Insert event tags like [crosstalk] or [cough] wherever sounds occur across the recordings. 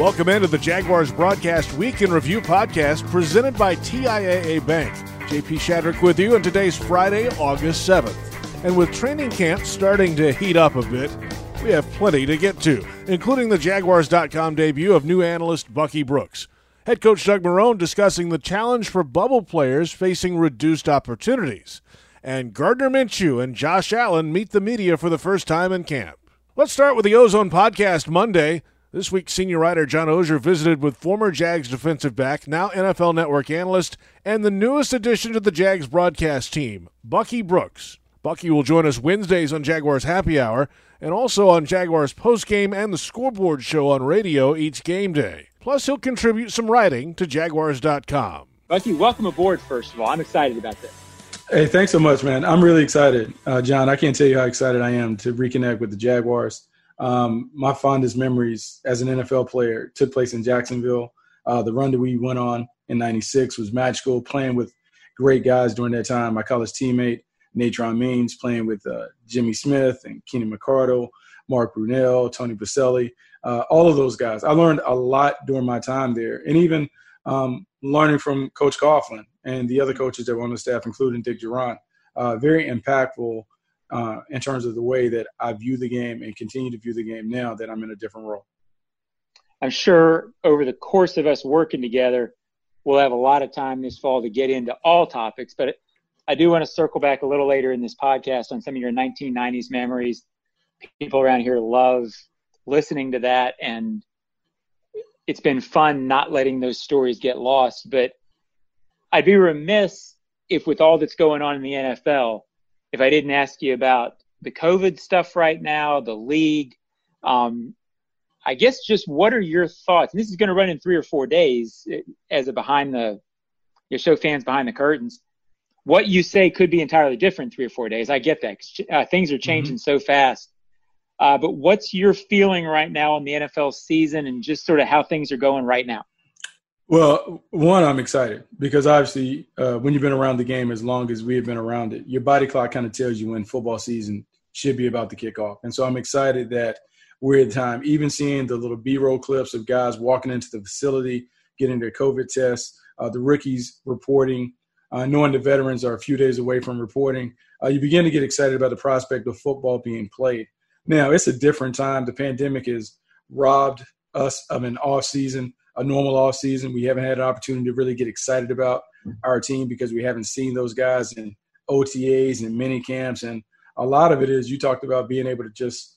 Welcome into the Jaguars Broadcast Week in Review podcast presented by TIAA Bank. JP Shadrick with you on today's Friday, August 7th. And with training camp starting to heat up a bit, we have plenty to get to, including the Jaguars.com debut of new analyst Bucky Brooks. Head coach Doug Marrone discussing the challenge for bubble players facing reduced opportunities. And Gardner Minshew and Josh Allen meet the media for the first time in camp. Let's start with the Ozone Podcast Monday. This week, senior writer John Oehser visited with former Jags defensive back, now NFL Network analyst, and the newest addition to the Jags broadcast team, Bucky Brooks. Bucky will join us Wednesdays on Jaguars Happy Hour and also on Jaguars postgame and the scoreboard show on radio each game day. Plus, he'll contribute some writing to Jaguars.com. Bucky, welcome aboard, first of all. I'm excited about this. Hey, thanks so much, man. I'm really excited. Uh, John, I can't tell you how excited I am to reconnect with the Jaguars. Um, my fondest memories as an NFL player took place in Jacksonville. Uh, the run that we went on in '96 was magical. Playing with great guys during that time. My college teammate Natron Means, playing with uh, Jimmy Smith and Keenan McCardell, Mark Brunell, Tony Boselli, uh, all of those guys. I learned a lot during my time there, and even um, learning from Coach Coughlin and the other coaches that were on the staff, including Dick Jauron. Uh, very impactful uh, in terms of the way that I view the game and continue to view the game now that I'm in a different role. I'm sure over the course of us working together, we'll have a lot of time this fall to get into all topics. But I do want to circle back a little later in this podcast on some of your 1990s memories. People around here love listening to that, and it's been fun not letting those stories get lost. But I'd be remiss if, with all that's going on in the NFL, if I didn't ask you about the COVID stuff right now, the league. Um, I guess just what are your thoughts? And this is going to run in three or four days eh, as a behind the your show fans behind the curtains. What you say could be entirely different three or four days. I get that. Uh, things are changing mm-hmm. so fast. Uh, but what's your feeling right now on the NFL season and just sort of how things are going right now? Well, one, I'm excited because obviously, uh, when you've been around the game as long as we have been around it, your body clock kind of tells you when football season should be about to kick off. And so I'm excited that we're at time, even seeing the little B roll clips of guys walking into the facility, getting their COVID tests, uh, the rookies reporting, uh, knowing the veterans are a few days away from reporting, uh, you begin to get excited about the prospect of football being played. Now, it's a different time. The pandemic has robbed us of an off season a normal off season. We haven't had an opportunity to really get excited about our team because we haven't seen those guys in OTAs and mini camps. And a lot of it is you talked about being able to just,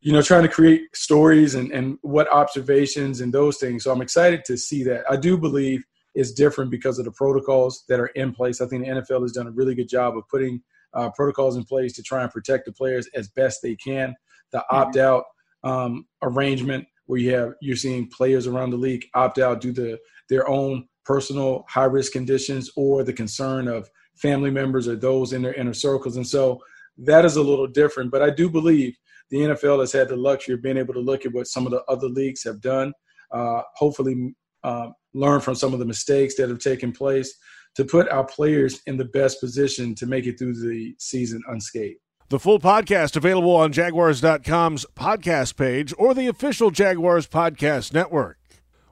you know, trying to create stories and, and what observations and those things. So I'm excited to see that. I do believe it's different because of the protocols that are in place. I think the NFL has done a really good job of putting uh, protocols in place to try and protect the players as best they can. The opt out um, arrangement where you have you're seeing players around the league opt out due to their own personal high risk conditions or the concern of family members or those in their inner circles. And so that is a little different. But I do believe the NFL has had the luxury of being able to look at what some of the other leagues have done, uh, hopefully uh, learn from some of the mistakes that have taken place to put our players in the best position to make it through the season unscathed. The full podcast available on Jaguars.com's podcast page or the official Jaguars Podcast Network.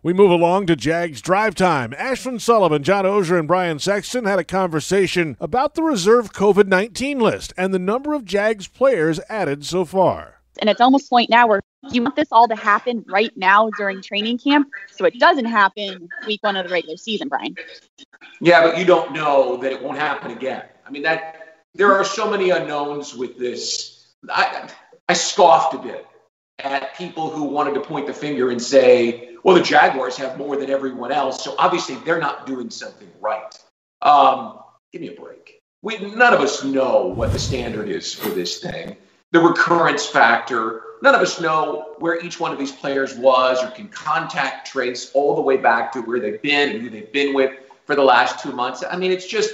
We move along to Jags Drive Time. Ashlyn Sullivan, John Oehser, and Brian Sexton had a conversation about the reserve COVID 19 list and the number of Jags players added so far. And it's almost point now where you want this all to happen right now during training camp so it doesn't happen week one of the regular season, Brian. Yeah, but you don't know that it won't happen again. I mean, that there are so many unknowns with this. I, I scoffed a bit at people who wanted to point the finger and say, well, the Jaguars have more than everyone else, so obviously they're not doing something right. Um, give me a break. We, none of us know what the standard is for this thing. The recurrence factor, none of us know where each one of these players was or can contact trace all the way back to where they've been and who they've been with for the last two months. I mean, it's just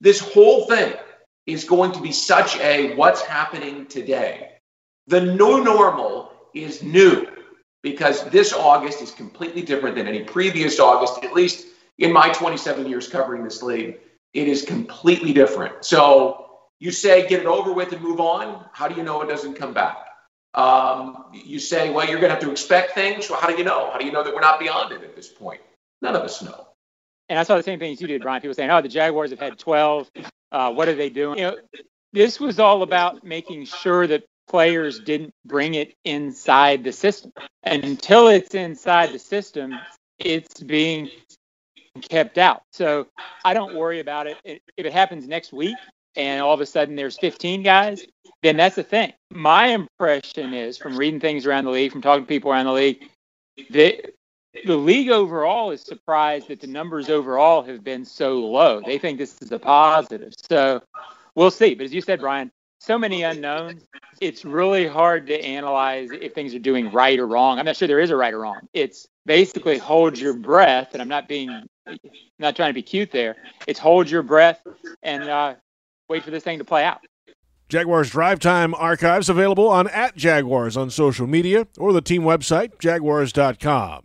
this whole thing is going to be such a what's happening today. The new normal is new because this August is completely different than any previous August, at least in my 27 years covering this league. It is completely different. So you say get it over with and move on. How do you know it doesn't come back? Um, you say, well, you're going to have to expect things. Well, how do you know? How do you know that we're not beyond it at this point? None of us know. And I saw the same things you did, Brian. People saying, oh, the Jaguars have had 12. Uh, what are they doing? You know, this was all about making sure that players didn't bring it inside the system. And until it's inside the system, it's being kept out. So I don't worry about it. If it happens next week and all of a sudden there's 15 guys, then that's the thing. My impression is from reading things around the league, from talking to people around the league, that the league overall is surprised that the numbers overall have been so low. They think this is a positive. So we'll see. But as you said, Brian, so many unknowns. It's really hard to analyze if things are doing right or wrong. I'm not sure there is a right or wrong. It's basically hold your breath, and I'm not being, not trying to be cute there. It's hold your breath and uh, wait for this thing to play out. Jaguars Drive Time archives available on at Jaguars on social media or the team website, jaguars.com.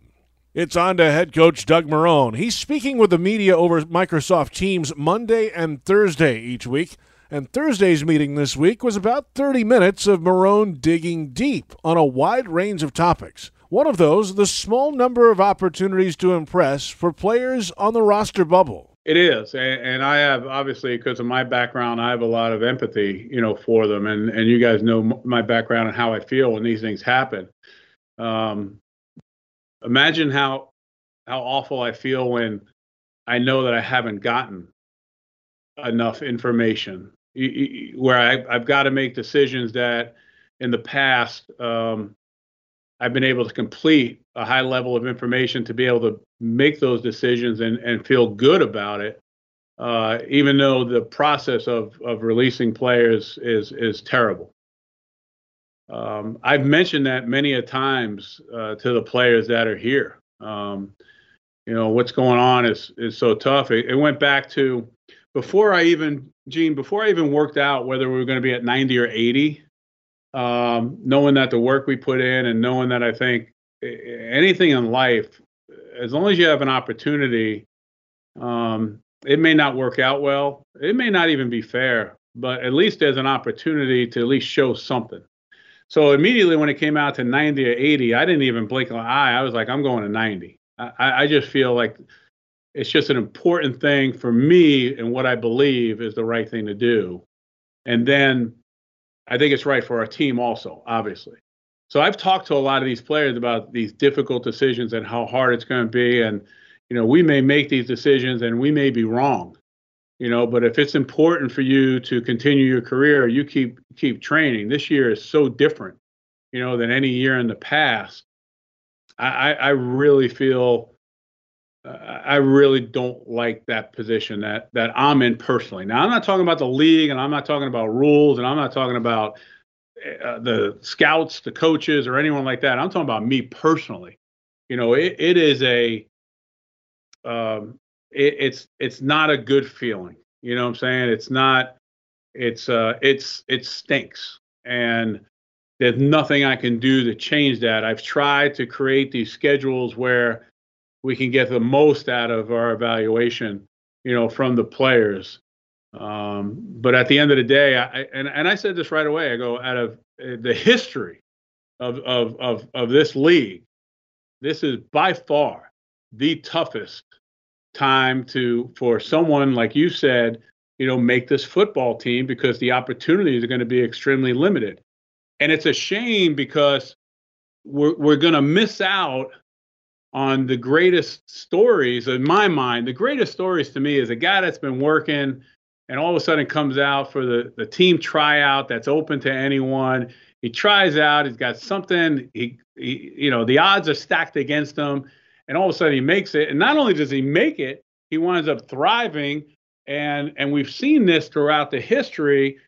It's on to head coach Doug Marrone. He's speaking with the media over Microsoft Teams Monday and Thursday each week. And Thursday's meeting this week was about 30 minutes of Marrone digging deep on a wide range of topics. One of those, the small number of opportunities to impress for players on the roster bubble. It is, and, I have obviously because of my background, I have a lot of empathy, you know, for them, and and you guys know my background and how I feel when these things happen. Um, imagine how how awful I feel when I know that I haven't gotten enough information where I, have got to make decisions that in the past um, I've been able to complete a high level of information to be able to make those decisions and, and feel good about it, uh, even though the process of, of releasing players is is terrible. Um, I've mentioned that many a times uh, to the players that are here. Um, you know what's going on is is so tough. It, it went back to before I even, Gene, before I even worked out whether we were going to be at 90 or 80, um, knowing that the work we put in and knowing that I think anything in life, as long as you have an opportunity, um, it may not work out well. It may not even be fair, but at least there's an opportunity to at least show something. So immediately when it came out to 90 or 80, I didn't even blink an eye. I was like, I'm going to 90. I, I just feel like it's just an important thing for me and what I believe is the right thing to do. And then I think it's right for our team also, obviously. So I've talked to a lot of these players about these difficult decisions and how hard it's going to be. And, you know, we may make these decisions and we may be wrong, you know, but if it's important for you to continue your career, you keep keep training. This year is so different, you know, than any year in the past. I, I really feel I really don't like that position that that I'm in personally. Now I'm not talking about the league, and I'm not talking about rules, and I'm not talking about uh, the scouts, the coaches, or anyone like that. I'm talking about me personally. You know, it, it is a um, it, it's it's not a good feeling. You know what I'm saying? It's not. It's uh, it's it stinks, and there's nothing I can do to change that. I've tried to create these schedules where we can get the most out of our evaluation, you know, from the players. Um, but at the end of the day, I, and and I said this right away. I go out of uh, the history of of of of this league. This is by far the toughest time to for someone like you said, you know, make this football team because the opportunities are going to be extremely limited. And it's a shame because we're we're going to miss out on the greatest stories in my mind. The greatest stories to me is a guy that's been working and all of a sudden comes out for the, the team tryout that's open to anyone. He tries out, he's got something, he, he, you know, the odds are stacked against him, and all of a sudden he makes it. And not only does he make it, he winds up thriving. And and we've seen this throughout the history.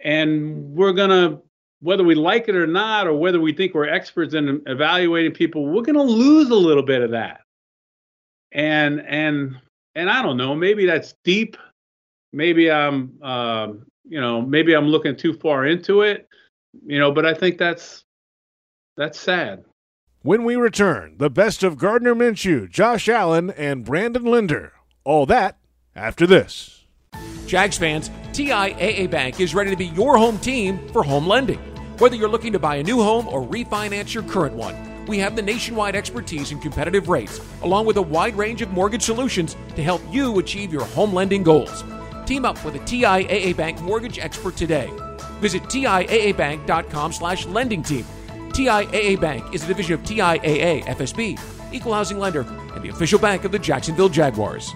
And we're gonna whether we like it or not, or whether we think we're experts in evaluating people, we're to lose a little bit of that. And and and I don't know, maybe that's deep. Maybe I'm, uh, you know, maybe I'm looking too far into it, you know. But I think that's that's sad. When we return, the best of Gardner Minshew, Josh Allen, and Brandon Linder. All that after this. Jags fans, TIAA Bank is ready to be your home team for home lending. Whether you're looking to buy a new home or refinance your current one, we have the nationwide expertise and competitive rates, along with a wide range of mortgage solutions to help you achieve your home lending goals. Team up with a TIAA Bank mortgage expert today. Visit TIAABank.com slash lending team. TIAA Bank is a division of TIAA FSB, equal housing lender, and the official bank of the Jacksonville Jaguars.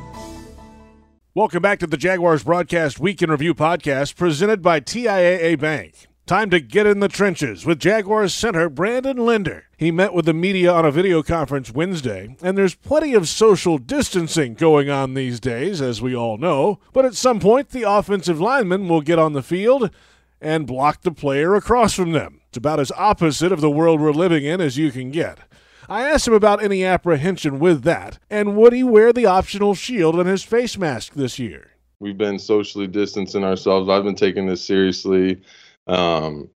Welcome back to the Jaguars Broadcast Week in Review podcast presented by TIAA Bank. Time to get in the trenches with Jaguars center Brandon Linder. He met with the media on a video conference Wednesday, and there's plenty of social distancing going on these days, as we all know. But at some point, the offensive lineman will get on the field and block the player across from them. It's about as opposite of the world we're living in as you can get. I asked him about any apprehension with that, and would he wear the optional shield on his face mask this year? We've been socially distancing ourselves. I've been taking this seriously. Um,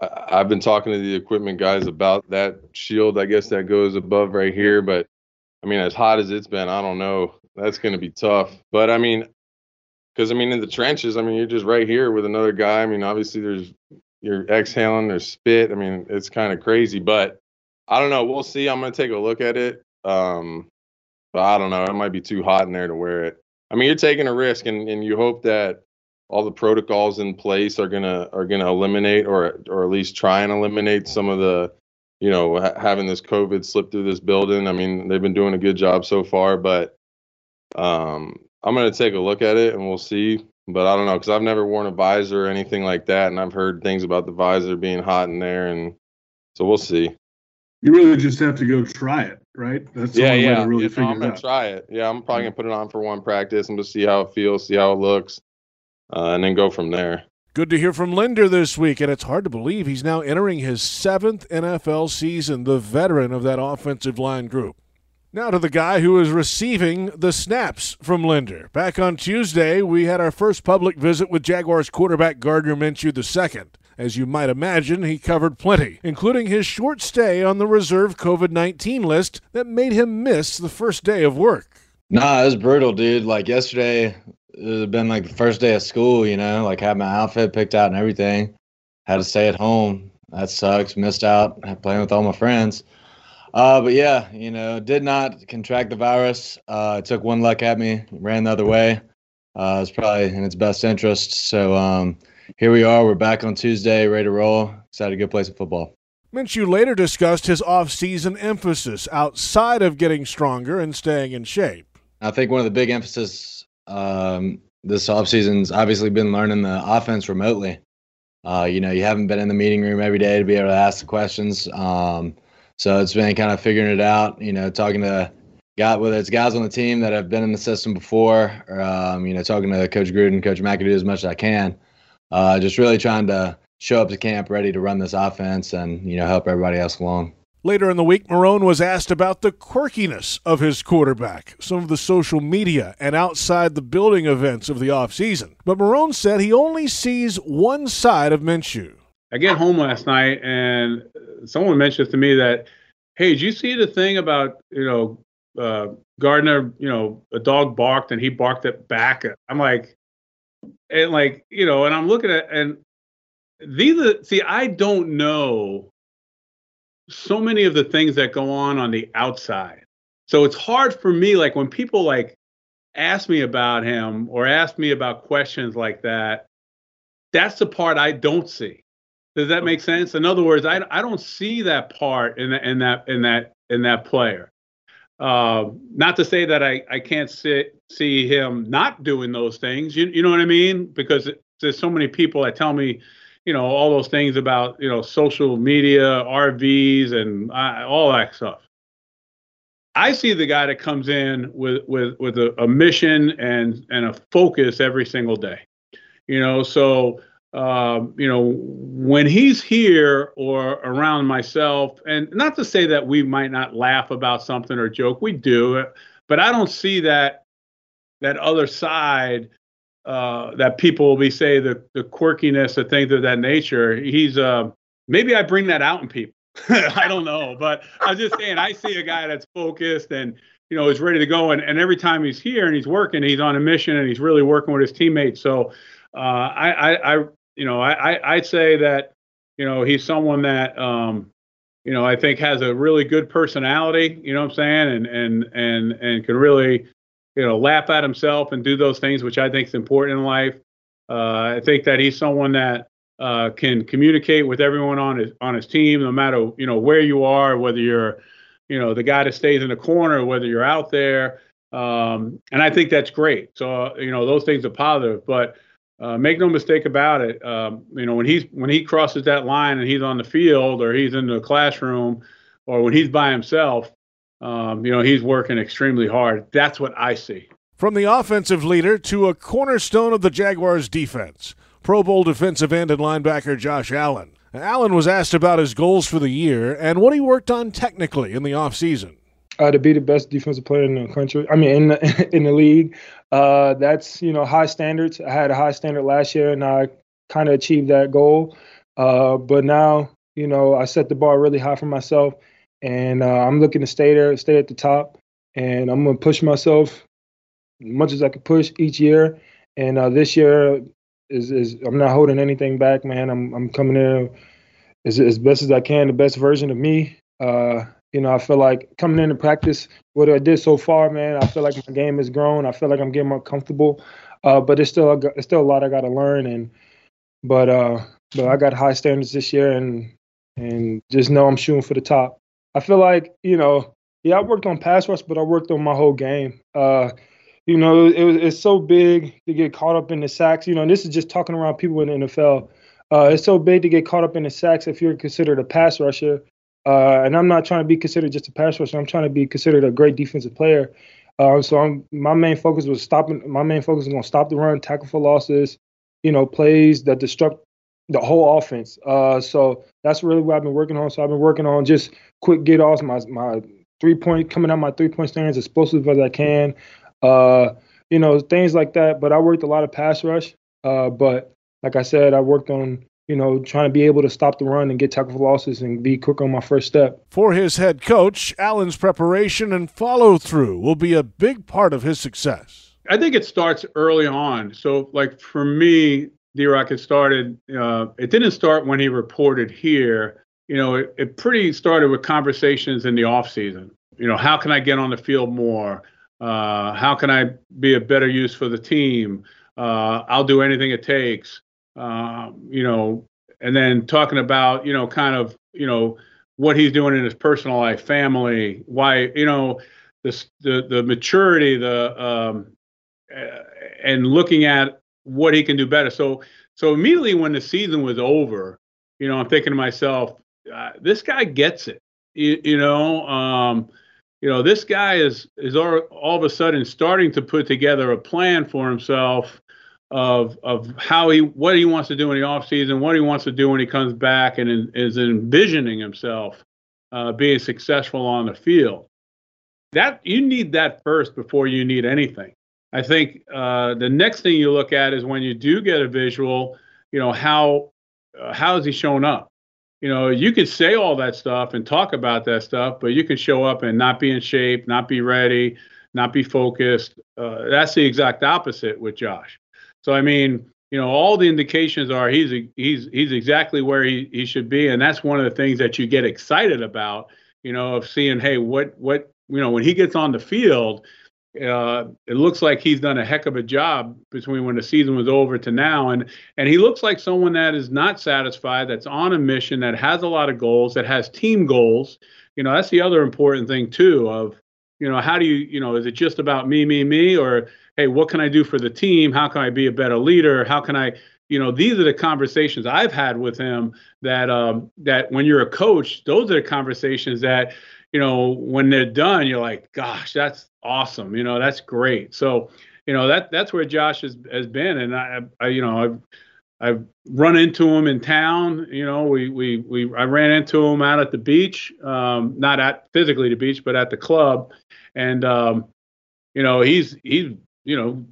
I, have been talking to the equipment guys about that shield, I guess that goes above right here. But I mean, as hot as it's been, I don't know. That's going to be tough. But I mean, because I mean, in the trenches, I mean, you're just right here with another guy. I mean, obviously, there's you're exhaling, there's spit. I mean, it's kind of crazy. But I don't know. We'll see. I'm to take a look at it. Um, but I don't know. It might be too hot in there to wear it. I mean, you're taking a risk, and, and you hope that all the protocols in place are gonna are gonna eliminate or or at least try and eliminate some of the you know ha- having this COVID slip through this building. I mean, they've been doing a good job so far, but um, I'm gonna take a look at it and we'll see. But I don't know because I've never worn a visor or anything like that, and I've heard things about the visor being hot in there, and so we'll see. You really just have to go try it, right? That's the yeah, only yeah. way to really yeah, figure no, I'm gonna out. try it. Yeah, I'm probably gonna put it on for one practice and just see how it feels, see how it looks uh, and then go from there. Good to hear from Linder this week, and it's hard to believe he's now entering his seventh NFL season, the veteran of that offensive line group. Now to the guy who is receiving the snaps from Linder. Back on Tuesday, we had our first public visit with Jaguars quarterback Gardner Minshew II. As you might imagine, he covered plenty, including his short stay on the reserve COVID 19 list that made him miss the first day of work. Nah, it was brutal, dude. Like yesterday, it had been like the first day of school, you know, like had my outfit picked out and everything. Had to stay at home. That sucks. Missed out playing with all my friends. Uh, but yeah, you know, did not contract the virus. Uh, it took one luck at me, ran the other way. Uh, it's probably in its best interest. So um, here we are. We're back on Tuesday, ready to roll. Excited to go play some football. Minshew later discussed his off-season emphasis outside of getting stronger and staying in shape. I think one of the big emphasis um, this offseason's obviously been learning the offense remotely. Uh, you know, you haven't been in the meeting room every day to be able to ask the questions. Um, so it's been kind of figuring it out, you know, talking to got whether it's guys on the team that have been in the system before, or, um, you know, talking to Coach Gruden, Coach McAdoo as much as I can. Uh, just really trying to show up to camp ready to run this offense and, you know, help everybody else along. Later in the week, Marrone was asked about the quirkiness of his quarterback, some of the social media and outside the building events of the offseason. But Marrone said he only sees one side of Minshew. I get home last night and someone mentioned to me that, hey, did you see the thing about, you know, uh, Gardner, you know, a dog barked and he barked it back. I'm like, and like, you know, and I'm looking at, and these are, see, I don't know so many of the things that go on on the outside. So it's hard for me, like when people like ask me about him or ask me about questions like that, that's the part I don't see. Does that make sense? In other words, I, I don't see that part in, the, in that in that in that player. Uh, not to say that I, I can't sit, see him not doing those things. You you know what I mean? Because it, there's so many people that tell me you know all those things about you know social media rvs and uh, all that stuff i see the guy that comes in with with with a, a, mission and and a focus every single day you know so um, you know when he's here or around myself and not to say that we might not laugh about something or joke we do but i don't see that that other side uh, that people will be say the the quirkiness, the things of that nature. He's uh, maybe I bring that out in people. [laughs] I don't know, but I'm just saying I see a guy that's focused and you know is ready to go, and, and every time he's here and he's working, he's on a mission and he's really working with his teammates. So uh, I, I, I, you know I, I'd say that You know, he's someone that um, you know I think has a really good personality. You know what I'm saying, and and and and can really you know laugh at himself and do those things, which I think is important in life. Uh, I think that he's someone that uh, can communicate with everyone on his on his team, no matter you know where you are, whether you're you know the guy that stays in the corner, whether you're out there. Um, and I think that's great. So uh, you know those things are positive, but uh, make no mistake about it. Um, you know when he's when he crosses that line and he's on the field or he's in the classroom or when he's by himself, um, you know he's working extremely hard. That's what I see. From the offensive leader to a cornerstone of the Jaguars' defense, Pro Bowl defensive end and linebacker Josh Allen. Allen was asked about his goals for the year and what he worked on technically in the offseason. Uh, to be the best defensive player in the country. I mean, in the, [laughs] in the league, uh, that's you know high standards. I had a high standard last year, and I kind of achieved that goal. Uh, but now, you know, I set the bar really high for myself, and uh, I'm looking to stay there, stay at the top, and I'm gonna push myself as much as I could push each year. And uh, this year is is I'm not holding anything back, man. I'm I'm coming in as as best as I can, the best version of me. Uh, you know, I feel like coming into practice, what I did so far, man, I feel like my game has grown. I feel like I'm getting more comfortable. Uh, but it's still it's still a lot I got to learn, and but uh, but I got high standards this year, and and just know I'm shooting for the top. I feel like you know, yeah, I worked on pass rush, but I worked on my whole game. Uh, you know, it was it's so big to get caught up in the sacks. You know, and this is just talking around people in the NFL. Uh, it's so big to get caught up in the sacks if you're considered a pass rusher. Uh, and I'm not trying to be considered just a pass rusher. I'm trying to be considered a great defensive player. Uh, so I'm, my main focus was stopping. My main focus was going to stop the run, tackle for losses. You know, plays that disrupt the whole offense. Uh, so that's really what I've been working on. So I've been working on just quick get offs, my my three point coming out my three point stands as explosive as I can uh, you know, things like that. But I worked a lot of pass rush. Uh, but like I said, I worked on you know, trying to be able to stop the run and get tackle for losses and be quick on my first step. For his head coach, Allen's preparation and follow through will be a big part of his success. I think it starts early on. So, like for me, D Rock, it started, uh, it didn't start when he reported here. You know, it, it pretty started with conversations in the off season. You know, how can I get on the field more? Uh, how can I be a better use for the team? Uh, I'll do anything it takes. Uh, you know, and then talking about you know kind of you know what he's doing in his personal life, family, why you know this the the maturity, the um, and looking at what he can do better. So so immediately when the season was over, you know, I'm thinking to myself, uh, this guy gets it. You, you know. Um, you know, this guy is is all, all of a sudden starting to put together a plan for himself of of how he what he wants to do in the off season, what he wants to do when he comes back, and is envisioning himself uh, being successful on the field. That you need that first before you need anything. I think uh, the next thing you look at is when you do get a visual. You know how uh, how has he shown up? you know, you can say all that stuff and talk about that stuff, but you can show up and not be in shape, not be ready, not be focused. Uh, that's the exact opposite with Josh. So I mean, you know, all the indications are he's he's he's exactly where he, he should be, and that's one of the things that you get excited about. You know, of seeing, hey, what what you know when he gets on the field, uh, it looks like he's done a heck of a job between when the season was over to now, and and he looks like someone that is not satisfied, that's on a mission, that has a lot of goals, that has team goals. You know, that's the other important thing too. Of you know, how do you you know, is it just about me, me, me, or hey, what can I do for the team? How can I be a better leader? How can I you know these are the conversations i've had with him that um that when you're a coach those are the conversations that you know when they're done you're like gosh that's awesome. You know, that's great. So, you know, that that's where Josh has, has been. And I, I, you know, I've, I've run into him in town. You know, we, we, we, I ran into him out at the beach, um, not at physically the beach, but at the club. And, um, you know, he's, he's, you know,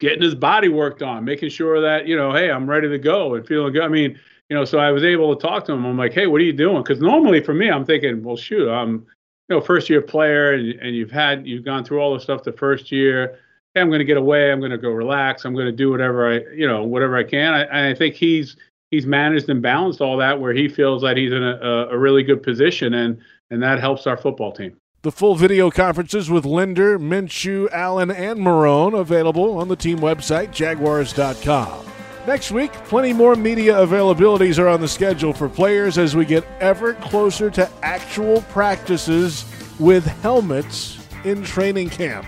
getting his body worked on, making sure that, you know, hey, I'm ready to go and feeling good. I mean, you know, so I was able to talk to him. I'm like, hey, what are you doing? Because normally for me, I'm thinking, well, shoot, I'm, you know, first year player and, and you've had, you've gone through all the stuff the first year. Hey, I'm going to get away. I'm going to go relax. I'm going to do whatever I, you know, whatever I can. I, I think he's, he's managed and balanced all that where he feels that he's in a, a really good position, and and that helps our football team. The full video conferences with Linder, Minshew, Allen, and Marrone available on the team website, jaguars.com. Next week, plenty more media availabilities are on the schedule for players as we get ever closer to actual practices with helmets in training camp.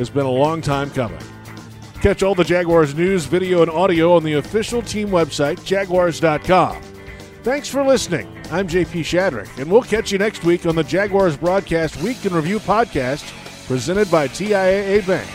It's been a long time coming. Catch all the Jaguars news, video, and audio on the official team website, jaguars.com. Thanks for listening. I'm JP Shadrick, and we'll catch you next week on the Jaguars Broadcast Week in Review podcast presented by TIAA Bank.